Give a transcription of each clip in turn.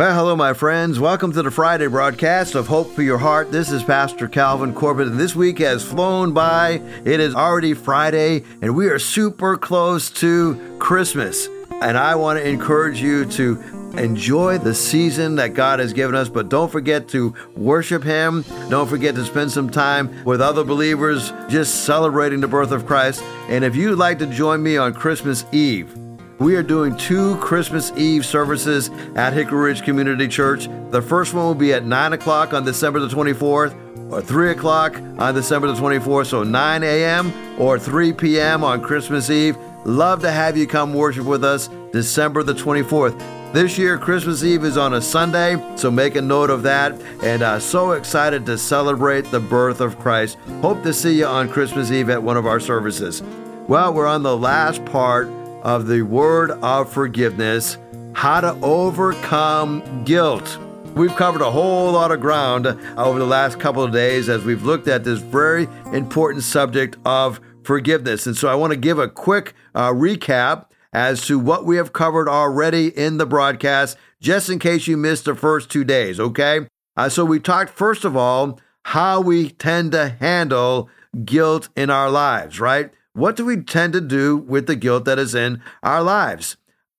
Well, hello, my friends. Welcome to the Friday broadcast of Hope for Your Heart. This is Pastor Calvin Corbett, and this week has flown by. It is already Friday, and we are super close to Christmas. And I want to encourage you to enjoy the season that God has given us, but don't forget to worship Him. Don't forget to spend some time with other believers just celebrating the birth of Christ. And if you'd like to join me on Christmas Eve, we are doing two Christmas Eve services at Hickory Ridge Community Church. The first one will be at 9 o'clock on December the 24th, or 3 o'clock on December the 24th, so 9 a.m. or 3 p.m. on Christmas Eve. Love to have you come worship with us December the 24th. This year, Christmas Eve is on a Sunday, so make a note of that. And uh, so excited to celebrate the birth of Christ. Hope to see you on Christmas Eve at one of our services. Well, we're on the last part of the word of forgiveness, how to overcome guilt. We've covered a whole lot of ground over the last couple of days as we've looked at this very important subject of forgiveness. And so I want to give a quick uh, recap as to what we have covered already in the broadcast, just in case you missed the first two days, okay? Uh, so we talked, first of all, how we tend to handle guilt in our lives, right? What do we tend to do with the guilt that is in our lives?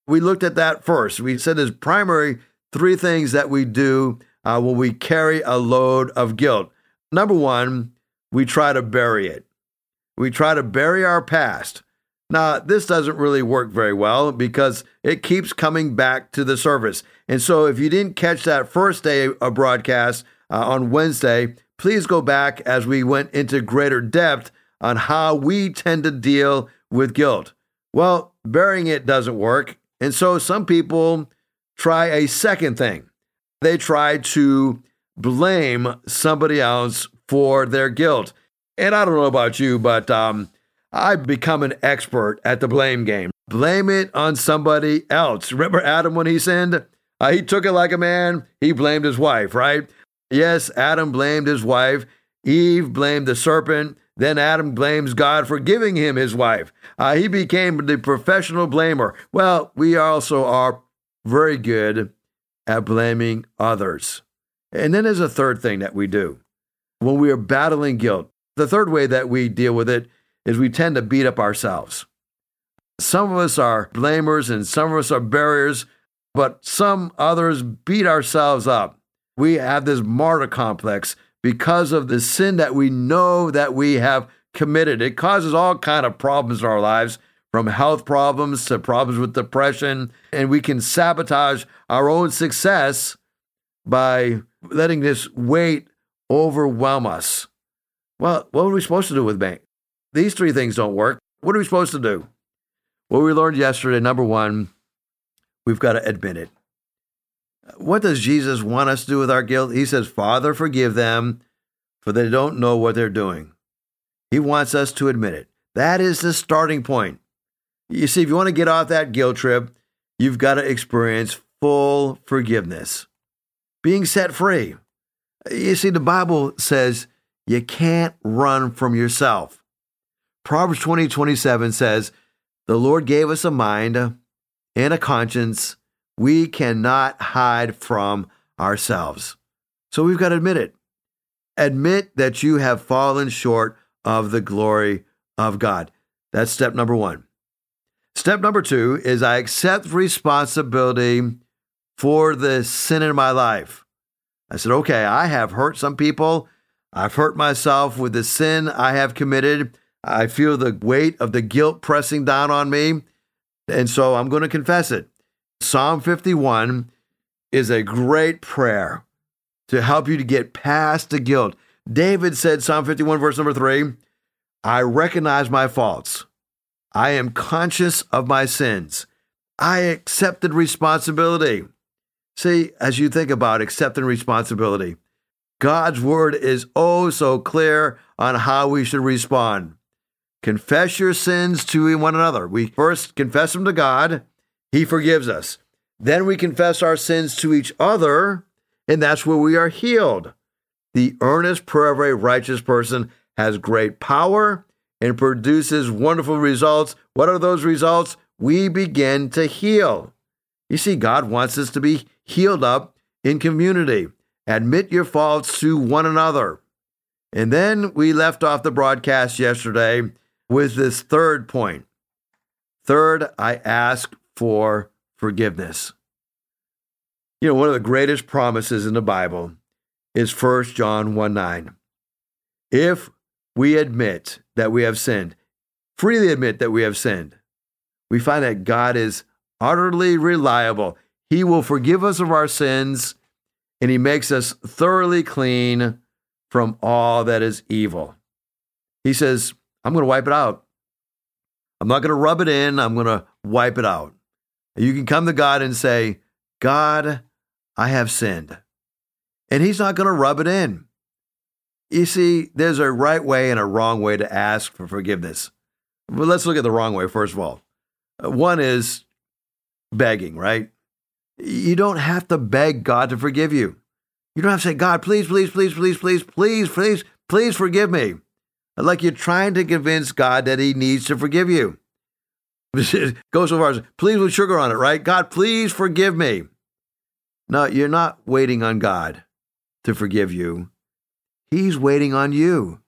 We looked at that first. We said there's primary three things that we do uh, when we carry a load of guilt. Number one, we try to bury it. We try to bury our past. Now, this doesn't really work very well because it keeps coming back to the surface. And so, if you didn't catch that first day of broadcast uh, on Wednesday, please go back as we went into greater depth on how we tend to deal with guilt. Well, burying it doesn't work. And so some people try a second thing. They try to blame somebody else for their guilt. And I don't know about you, but um, I've become an expert at the blame game. Blame it on somebody else. Remember Adam when he sinned? Uh, he took it like a man. He blamed his wife, right? Yes, Adam blamed his wife. Eve blamed the serpent. Then Adam blames God for giving him his wife. Uh, he became the professional blamer. Well, we also are very good at blaming others. And then there's a third thing that we do when we are battling guilt. The third way that we deal with it is we tend to beat up ourselves. Some of us are blamers and some of us are barriers, but some others beat ourselves up. We have this martyr complex because of the sin that we know that we have committed. It causes all kind of problems in our lives, from health problems to problems with depression, and we can sabotage our own success by letting this weight overwhelm us. Well, what are we supposed to do with bank? These three things don't work. What are we supposed to do? Well, we learned yesterday number one, we've got to admit it. What does Jesus want us to do with our guilt? He says, Father, forgive them, for they don't know what they're doing. He wants us to admit it. That is the starting point. You see, if you want to get off that guilt trip, you've got to experience full forgiveness, being set free. You see, the Bible says you can't run from yourself. Proverbs 20 27 says, The Lord gave us a mind and a conscience we cannot hide from ourselves. So we've got to admit it. Admit that you have fallen short of the glory of God. That's step number one. Step number two is I accept responsibility for the sin in my life. I said, okay, I have hurt some people. I've hurt myself with the sin I have committed. I feel the weight of the guilt pressing down on me. And so I'm going to confess it. Psalm 51 is a great prayer to help you to get past the guilt. David said, Psalm 51, verse number three, I recognize my faults. I am conscious of my sins. I accepted responsibility. See, as you think about accepting responsibility, God's word is oh so clear on how we should respond. Confess your sins to one another. We first confess them to God, he forgives us. Then we confess our sins to each other, and that's where we are healed. The earnest prayer of a righteous person has great power and produces wonderful results. What are those results? We begin to heal. You see, God wants us to be healed up in community. Admit your faults to one another. And then we left off the broadcast yesterday with this third point. Third, I ask for forgiveness. You know, one of the greatest promises in the Bible is 1 John 1 9. If we admit that we have sinned, freely admit that we have sinned, we find that God is utterly reliable. He will forgive us of our sins and He makes us thoroughly clean from all that is evil. He says, I'm going to wipe it out. I'm not going to rub it in, I'm going to wipe it out. You can come to God and say, God, I have sinned. And He's not going to rub it in. You see, there's a right way and a wrong way to ask for forgiveness. But let's look at the wrong way, first of all. Uh, one is begging, right? You don't have to beg God to forgive you. You don't have to say, God, please, please, please, please, please, please, please, please forgive me. Like you're trying to convince God that He needs to forgive you. Go so far as, please with sugar on it, right? God, please forgive me. No, you're not waiting on God to forgive you. He's waiting on you.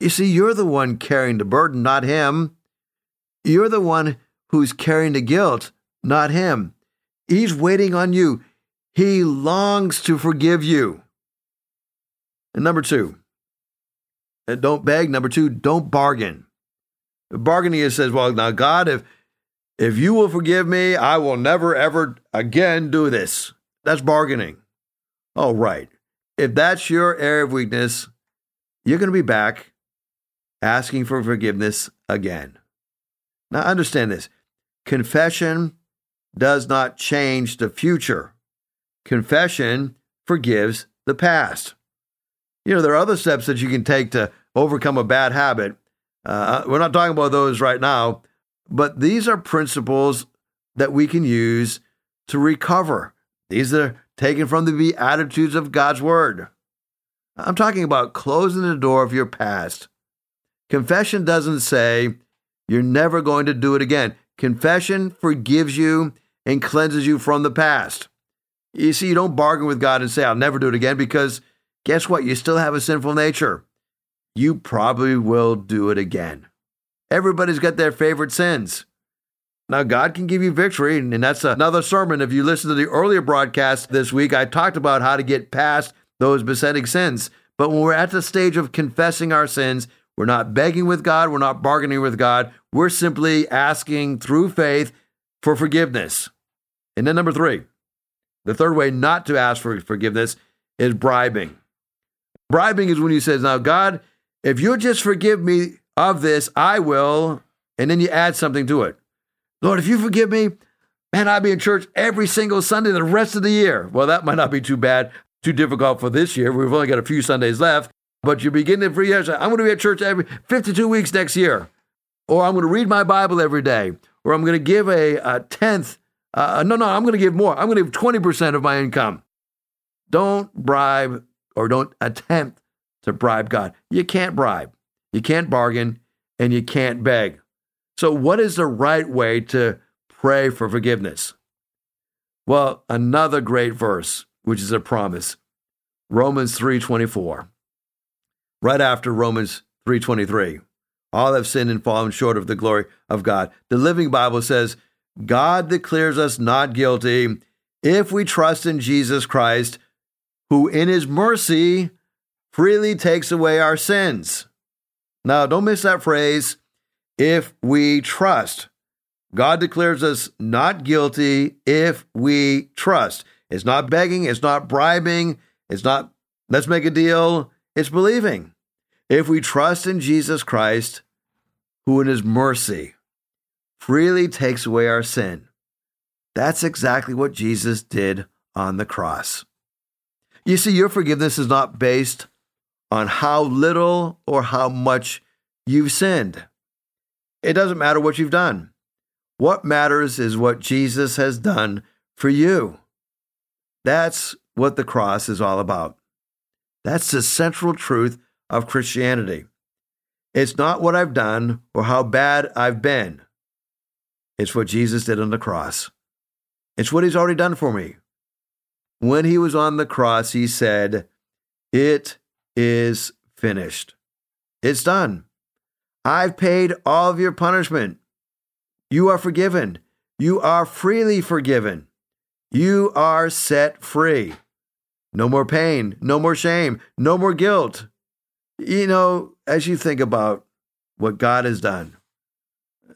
You see, you're the one carrying the burden, not Him. You're the one who's carrying the guilt, not Him. He's waiting on you. He longs to forgive you. And number two, don't beg. Number two, don't bargain. Bargaining says, well, now God, if if you will forgive me, I will never ever again do this. That's bargaining. Oh, right. If that's your area of weakness, you're going to be back asking for forgiveness again. Now, understand this confession does not change the future, confession forgives the past. You know, there are other steps that you can take to overcome a bad habit. Uh, we're not talking about those right now, but these are principles that we can use to recover. These are taken from the Beatitudes of God's Word. I'm talking about closing the door of your past. Confession doesn't say you're never going to do it again. Confession forgives you and cleanses you from the past. You see, you don't bargain with God and say, I'll never do it again, because guess what? You still have a sinful nature. You probably will do it again. Everybody's got their favorite sins. Now, God can give you victory, and that's another sermon. If you listen to the earlier broadcast this week, I talked about how to get past those besetting sins. But when we're at the stage of confessing our sins, we're not begging with God, we're not bargaining with God, we're simply asking through faith for forgiveness. And then, number three, the third way not to ask for forgiveness is bribing. Bribing is when you say, Now, God, if you'll just forgive me of this, I will. And then you add something to it. Lord, if you forgive me, man, I'll be in church every single Sunday the rest of the year. Well, that might not be too bad, too difficult for this year. We've only got a few Sundays left, but you begin to free years. I'm going to be at church every 52 weeks next year, or I'm going to read my Bible every day, or I'm going to give a, a tenth. Uh, no, no, I'm going to give more. I'm going to give 20% of my income. Don't bribe or don't attempt to bribe God. You can't bribe, you can't bargain, and you can't beg. So, what is the right way to pray for forgiveness? Well, another great verse, which is a promise. Romans 3:24. Right after Romans 3:23. All have sinned and fallen short of the glory of God. The Living Bible says, God declares us not guilty if we trust in Jesus Christ, who in his mercy freely takes away our sins. Now, don't miss that phrase if we trust. God declares us not guilty if we trust. It's not begging, it's not bribing, it's not let's make a deal, it's believing. If we trust in Jesus Christ, who in his mercy freely takes away our sin, that's exactly what Jesus did on the cross. You see, your forgiveness is not based on how little or how much you've sinned. It doesn't matter what you've done. What matters is what Jesus has done for you. That's what the cross is all about. That's the central truth of Christianity. It's not what I've done or how bad I've been. It's what Jesus did on the cross. It's what he's already done for me. when he was on the cross, he said, It is finished. It's done. I've paid all of your punishment. You are forgiven. You are freely forgiven. You are set free. No more pain, no more shame, no more guilt. You know, as you think about what God has done,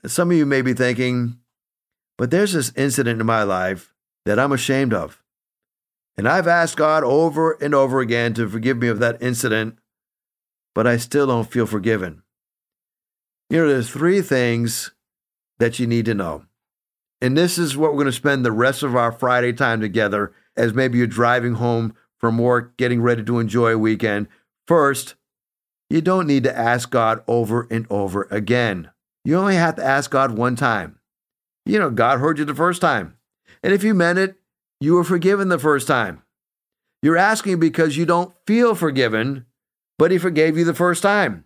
some of you may be thinking, but there's this incident in my life that I'm ashamed of. And I've asked God over and over again to forgive me of that incident, but I still don't feel forgiven. You know, there's three things that you need to know. And this is what we're going to spend the rest of our Friday time together as maybe you're driving home from work, getting ready to enjoy a weekend. First, you don't need to ask God over and over again. You only have to ask God one time. You know, God heard you the first time. And if you meant it, you were forgiven the first time. You're asking because you don't feel forgiven, but He forgave you the first time.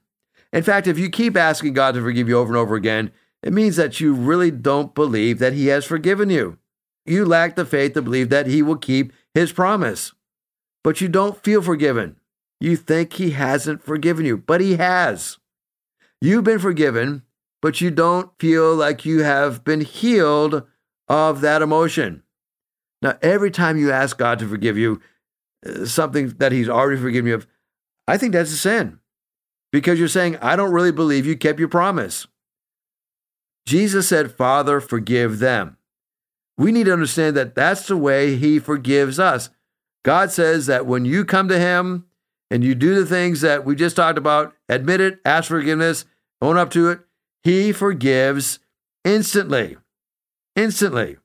In fact, if you keep asking God to forgive you over and over again, it means that you really don't believe that He has forgiven you. You lack the faith to believe that He will keep His promise. But you don't feel forgiven. You think He hasn't forgiven you, but He has. You've been forgiven, but you don't feel like you have been healed of that emotion. Now, every time you ask God to forgive you, uh, something that He's already forgiven you of, I think that's a sin because you're saying, I don't really believe you kept your promise. Jesus said, Father, forgive them. We need to understand that that's the way He forgives us. God says that when you come to Him and you do the things that we just talked about, admit it, ask forgiveness, own up to it, He forgives instantly. Instantly.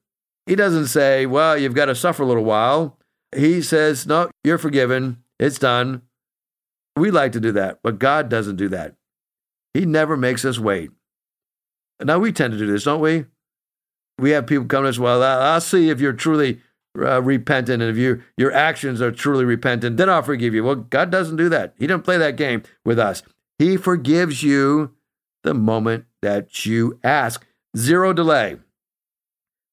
He doesn't say, well, you've got to suffer a little while. He says, no, you're forgiven. It's done. We like to do that, but God doesn't do that. He never makes us wait. Now, we tend to do this, don't we? We have people come to us, well, I'll see if you're truly uh, repentant and if you, your actions are truly repentant, then I'll forgive you. Well, God doesn't do that. He doesn't play that game with us. He forgives you the moment that you ask. Zero delay.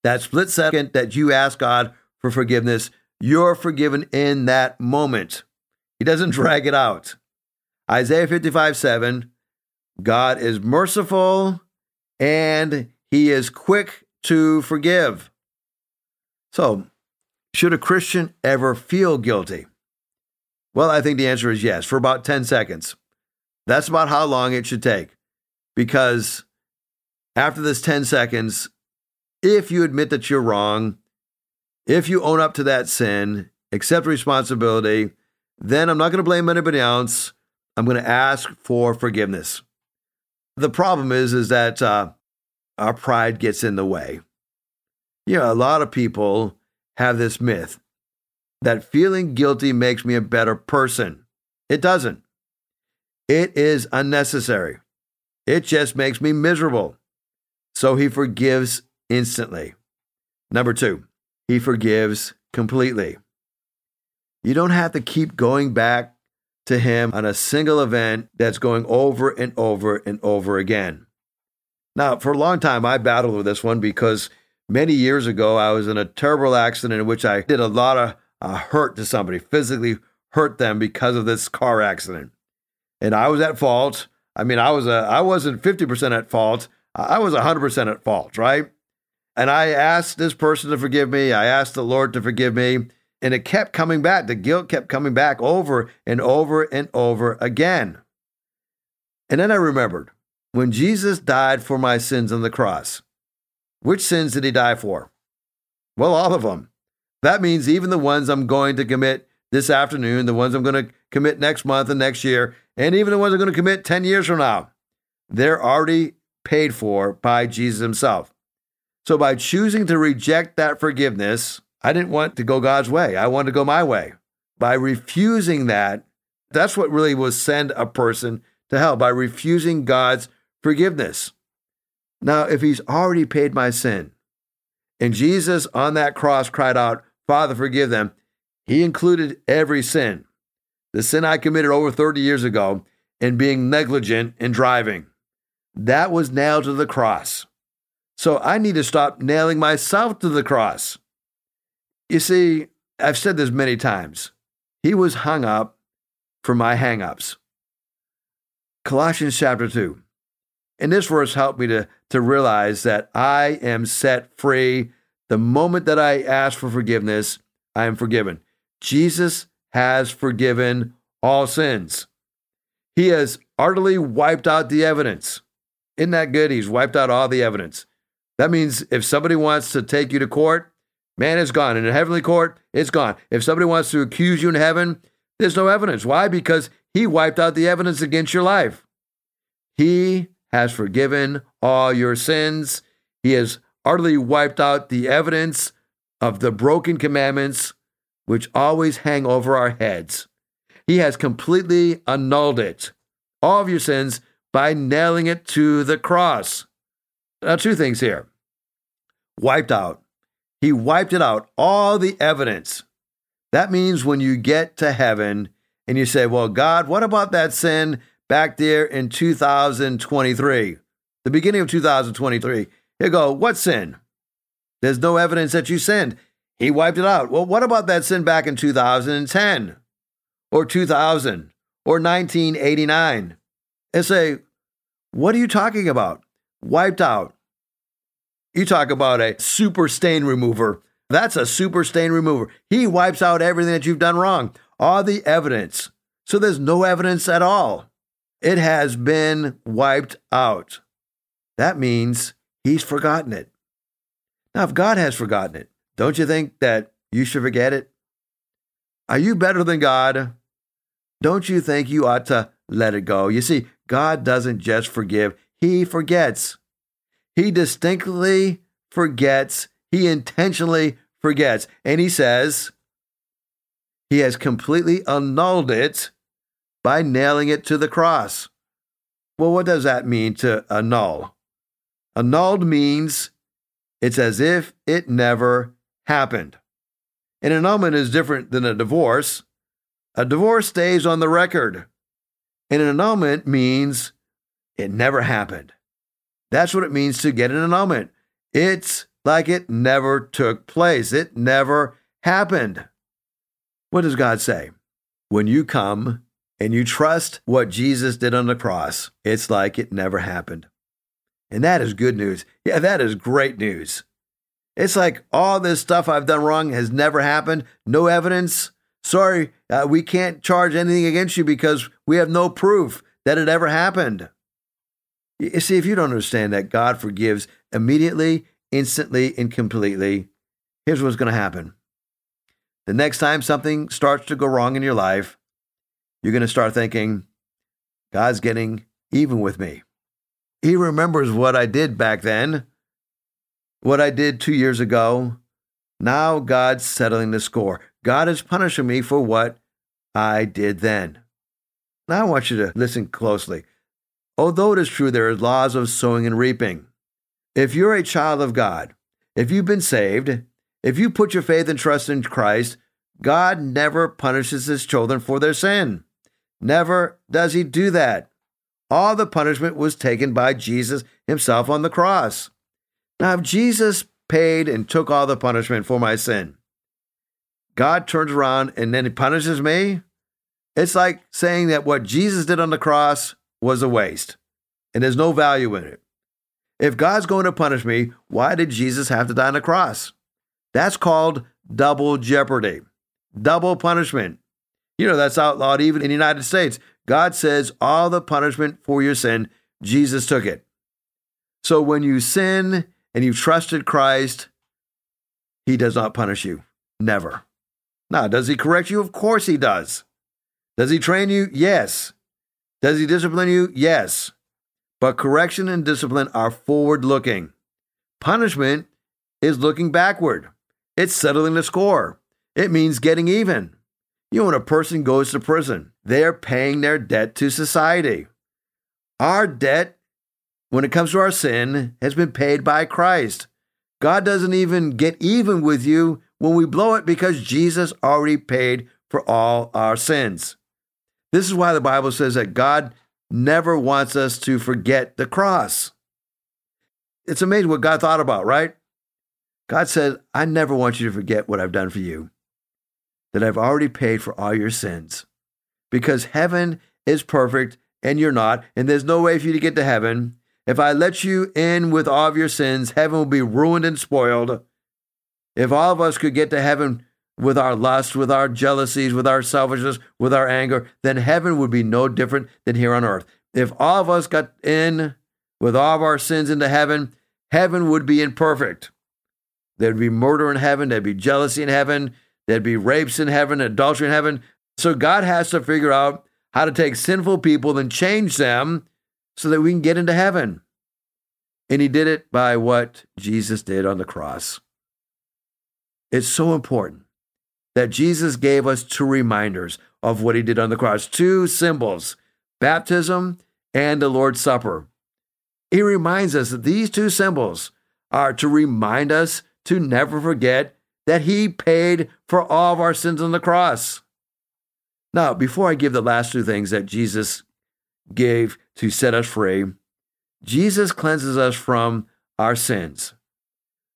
That split second that you ask God for forgiveness, you're forgiven in that moment. He doesn't drag it out. Isaiah 55 7, God is merciful and he is quick to forgive. So, should a Christian ever feel guilty? Well, I think the answer is yes, for about 10 seconds. That's about how long it should take. Because after this 10 seconds, if you admit that you're wrong, if you own up to that sin, accept responsibility, then I'm not going to blame anybody else. I'm going to ask for forgiveness. The problem is, is that uh, our pride gets in the way. You know, a lot of people have this myth that feeling guilty makes me a better person. It doesn't. It is unnecessary. It just makes me miserable. So he forgives instantly. Number two, he forgives completely. You don't have to keep going back to him on a single event that's going over and over and over again. Now, for a long time, I battled with this one because many years ago, I was in a terrible accident in which I did a lot of uh, hurt to somebody, physically hurt them because of this car accident. And I was at fault. I mean, I was a, I wasn't 50% at fault. I was 100% at fault, right? And I asked this person to forgive me. I asked the Lord to forgive me. And it kept coming back. The guilt kept coming back over and over and over again. And then I remembered when Jesus died for my sins on the cross, which sins did he die for? Well, all of them. That means even the ones I'm going to commit this afternoon, the ones I'm going to commit next month and next year, and even the ones I'm going to commit 10 years from now, they're already paid for by Jesus himself. So by choosing to reject that forgiveness, I didn't want to go God's way. I wanted to go my way. By refusing that, that's what really will send a person to hell by refusing God's forgiveness. Now, if he's already paid my sin, and Jesus on that cross cried out, Father, forgive them, he included every sin. The sin I committed over 30 years ago in being negligent in driving. That was nailed to the cross. So I need to stop nailing myself to the cross. You see, I've said this many times. He was hung up for my hang ups. Colossians chapter 2. And this verse helped me to, to realize that I am set free. The moment that I ask for forgiveness, I am forgiven. Jesus has forgiven all sins. He has utterly wiped out the evidence. Isn't that good? He's wiped out all the evidence. That means if somebody wants to take you to court, man, it's gone. In a heavenly court, it's gone. If somebody wants to accuse you in heaven, there's no evidence. Why? Because he wiped out the evidence against your life. He has forgiven all your sins. He has utterly wiped out the evidence of the broken commandments which always hang over our heads. He has completely annulled it, all of your sins, by nailing it to the cross. Now, two things here wiped out. He wiped it out, all the evidence. That means when you get to heaven and you say, Well, God, what about that sin back there in 2023, the beginning of 2023? You go, What sin? There's no evidence that you sinned. He wiped it out. Well, what about that sin back in 2010 or 2000 or 1989? And say, What are you talking about? Wiped out. You talk about a super stain remover. That's a super stain remover. He wipes out everything that you've done wrong, all the evidence. So there's no evidence at all. It has been wiped out. That means he's forgotten it. Now, if God has forgotten it, don't you think that you should forget it? Are you better than God? Don't you think you ought to let it go? You see, God doesn't just forgive, He forgets. He distinctly forgets. He intentionally forgets. And he says he has completely annulled it by nailing it to the cross. Well, what does that mean to annul? Annulled means it's as if it never happened. An annulment is different than a divorce. A divorce stays on the record. And an annulment means it never happened. That's what it means to get in an annulment. It's like it never took place, it never happened. What does God say? When you come and you trust what Jesus did on the cross, it's like it never happened. And that is good news. Yeah, that is great news. It's like all this stuff I've done wrong has never happened, no evidence. Sorry, uh, we can't charge anything against you because we have no proof that it ever happened. You see, if you don't understand that God forgives immediately, instantly, and completely, here's what's going to happen. The next time something starts to go wrong in your life, you're going to start thinking, God's getting even with me. He remembers what I did back then, what I did two years ago. Now God's settling the score. God is punishing me for what I did then. Now I want you to listen closely. Although it is true there are laws of sowing and reaping, if you're a child of God, if you've been saved, if you put your faith and trust in Christ, God never punishes his children for their sin. Never does he do that. All the punishment was taken by Jesus himself on the cross. Now, if Jesus paid and took all the punishment for my sin, God turns around and then he punishes me. It's like saying that what Jesus did on the cross was a waste and there's no value in it. If God's going to punish me, why did Jesus have to die on the cross? That's called double jeopardy, double punishment. You know, that's outlawed even in the United States. God says all the punishment for your sin, Jesus took it. So when you sin and you've trusted Christ, He does not punish you. Never. Now, does He correct you? Of course He does. Does He train you? Yes. Does he discipline you? Yes. But correction and discipline are forward looking. Punishment is looking backward, it's settling the score. It means getting even. You know, when a person goes to prison, they're paying their debt to society. Our debt, when it comes to our sin, has been paid by Christ. God doesn't even get even with you when we blow it because Jesus already paid for all our sins. This is why the Bible says that God never wants us to forget the cross. It's amazing what God thought about, right? God said, I never want you to forget what I've done for you. that I've already paid for all your sins. Because heaven is perfect and you're not, and there's no way for you to get to heaven. If I let you in with all of your sins, heaven will be ruined and spoiled. If all of us could get to heaven with our lust, with our jealousies, with our selfishness, with our anger, then heaven would be no different than here on earth. If all of us got in with all of our sins into heaven, heaven would be imperfect. There'd be murder in heaven, there'd be jealousy in heaven, there'd be rapes in heaven, adultery in heaven. So God has to figure out how to take sinful people and change them so that we can get into heaven. And he did it by what Jesus did on the cross. It's so important that Jesus gave us two reminders of what he did on the cross two symbols baptism and the Lord's Supper. He reminds us that these two symbols are to remind us to never forget that he paid for all of our sins on the cross. Now, before I give the last two things that Jesus gave to set us free, Jesus cleanses us from our sins.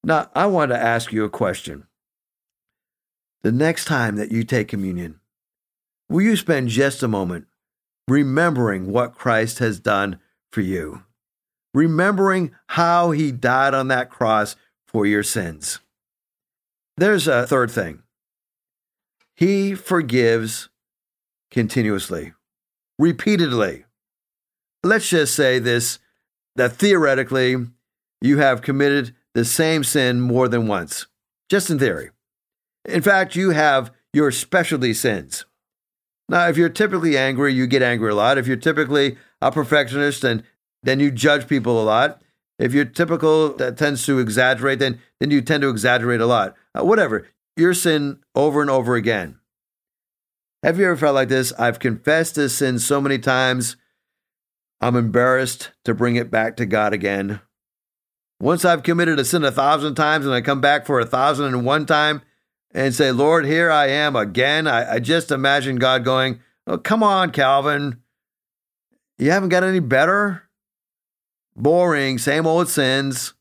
Now, I want to ask you a question. The next time that you take communion, will you spend just a moment remembering what Christ has done for you? Remembering how he died on that cross for your sins. There's a third thing. He forgives continuously, repeatedly. Let's just say this that theoretically you have committed the same sin more than once, just in theory. In fact, you have your specialty sins. Now, if you're typically angry, you get angry a lot. If you're typically a perfectionist, and then you judge people a lot. If you're typical that tends to exaggerate, then then you tend to exaggerate a lot. Uh, whatever, your sin over and over again. Have you ever felt like this? I've confessed this sin so many times, I'm embarrassed to bring it back to God again. Once I've committed a sin a thousand times and I come back for a thousand and one time and say, Lord, here I am again, I, I just imagine God going, Oh, come on, Calvin. You haven't got any better? Boring, same old sins.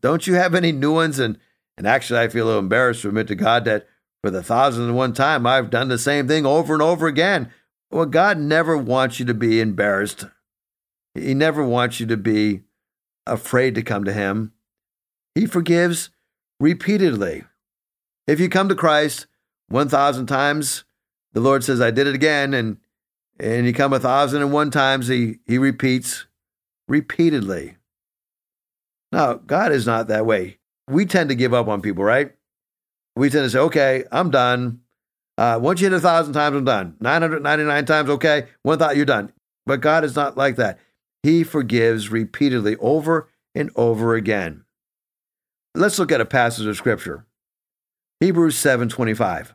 Don't you have any new ones? And and actually I feel a little embarrassed to admit to God that for the thousand and one time, I've done the same thing over and over again. Well, God never wants you to be embarrassed. He never wants you to be afraid to come to Him. He forgives repeatedly. If you come to Christ 1,000 times, the Lord says, I did it again. And, and you come a thousand and one times, he, he repeats repeatedly. Now, God is not that way. We tend to give up on people, right? we tend to say, okay, I'm done. Uh, once you hit a thousand times, I'm done. 999 times, okay, one thought, you're done. But God is not like that. He forgives repeatedly over and over again. Let's look at a passage of scripture. Hebrews 7:25.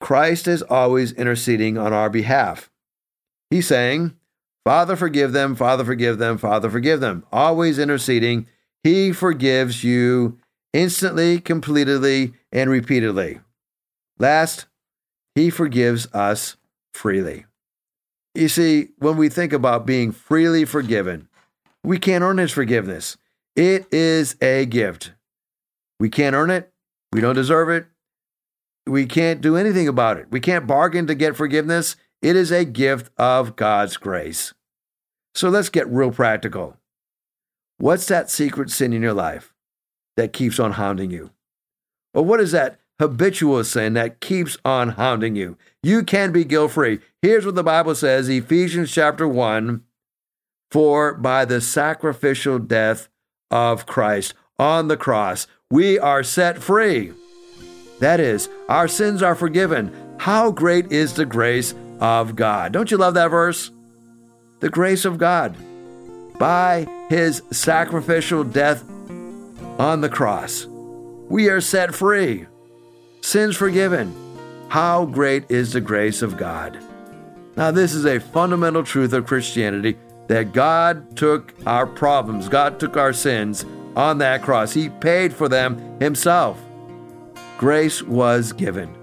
Christ is always interceding on our behalf. He's saying, Father, forgive them, Father, forgive them, Father, forgive them. Always interceding. He forgives you instantly, completely, and repeatedly. Last, he forgives us freely. You see, when we think about being freely forgiven, we can't earn his forgiveness. It is a gift. We can't earn it. We don't deserve it. We can't do anything about it. We can't bargain to get forgiveness. It is a gift of God's grace. So let's get real practical. What's that secret sin in your life? that keeps on hounding you? Or what is that habitual sin that keeps on hounding you? You can be guilt free. Here's what the Bible says Ephesians chapter 1 For by the sacrificial death of Christ on the cross, we are set free. That is, our sins are forgiven. How great is the grace of God? Don't you love that verse? The grace of God. By his sacrificial death on the cross. We are set free, sins forgiven. How great is the grace of God? Now, this is a fundamental truth of Christianity that God took our problems, God took our sins on that cross. He paid for them Himself. Grace was given.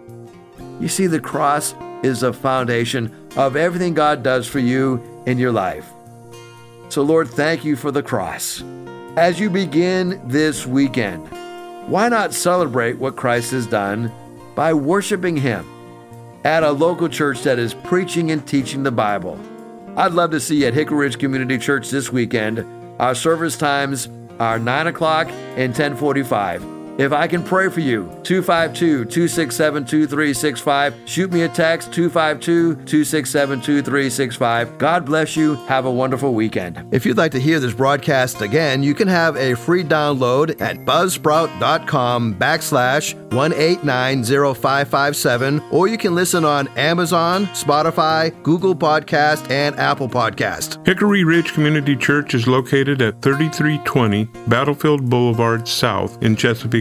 You see, the cross is the foundation of everything God does for you in your life. So, Lord, thank you for the cross. As you begin this weekend, why not celebrate what Christ has done by worshiping Him at a local church that is preaching and teaching the Bible. I'd love to see you at Hickory Ridge Community Church this weekend. Our service times are 9 o'clock and 1045. If I can pray for you, 252 267 2365. Shoot me a text, 252 267 2365. God bless you. Have a wonderful weekend. If you'd like to hear this broadcast again, you can have a free download at buzzsprout.com backslash 1890557, or you can listen on Amazon, Spotify, Google Podcast, and Apple Podcast. Hickory Ridge Community Church is located at 3320 Battlefield Boulevard South in Chesapeake,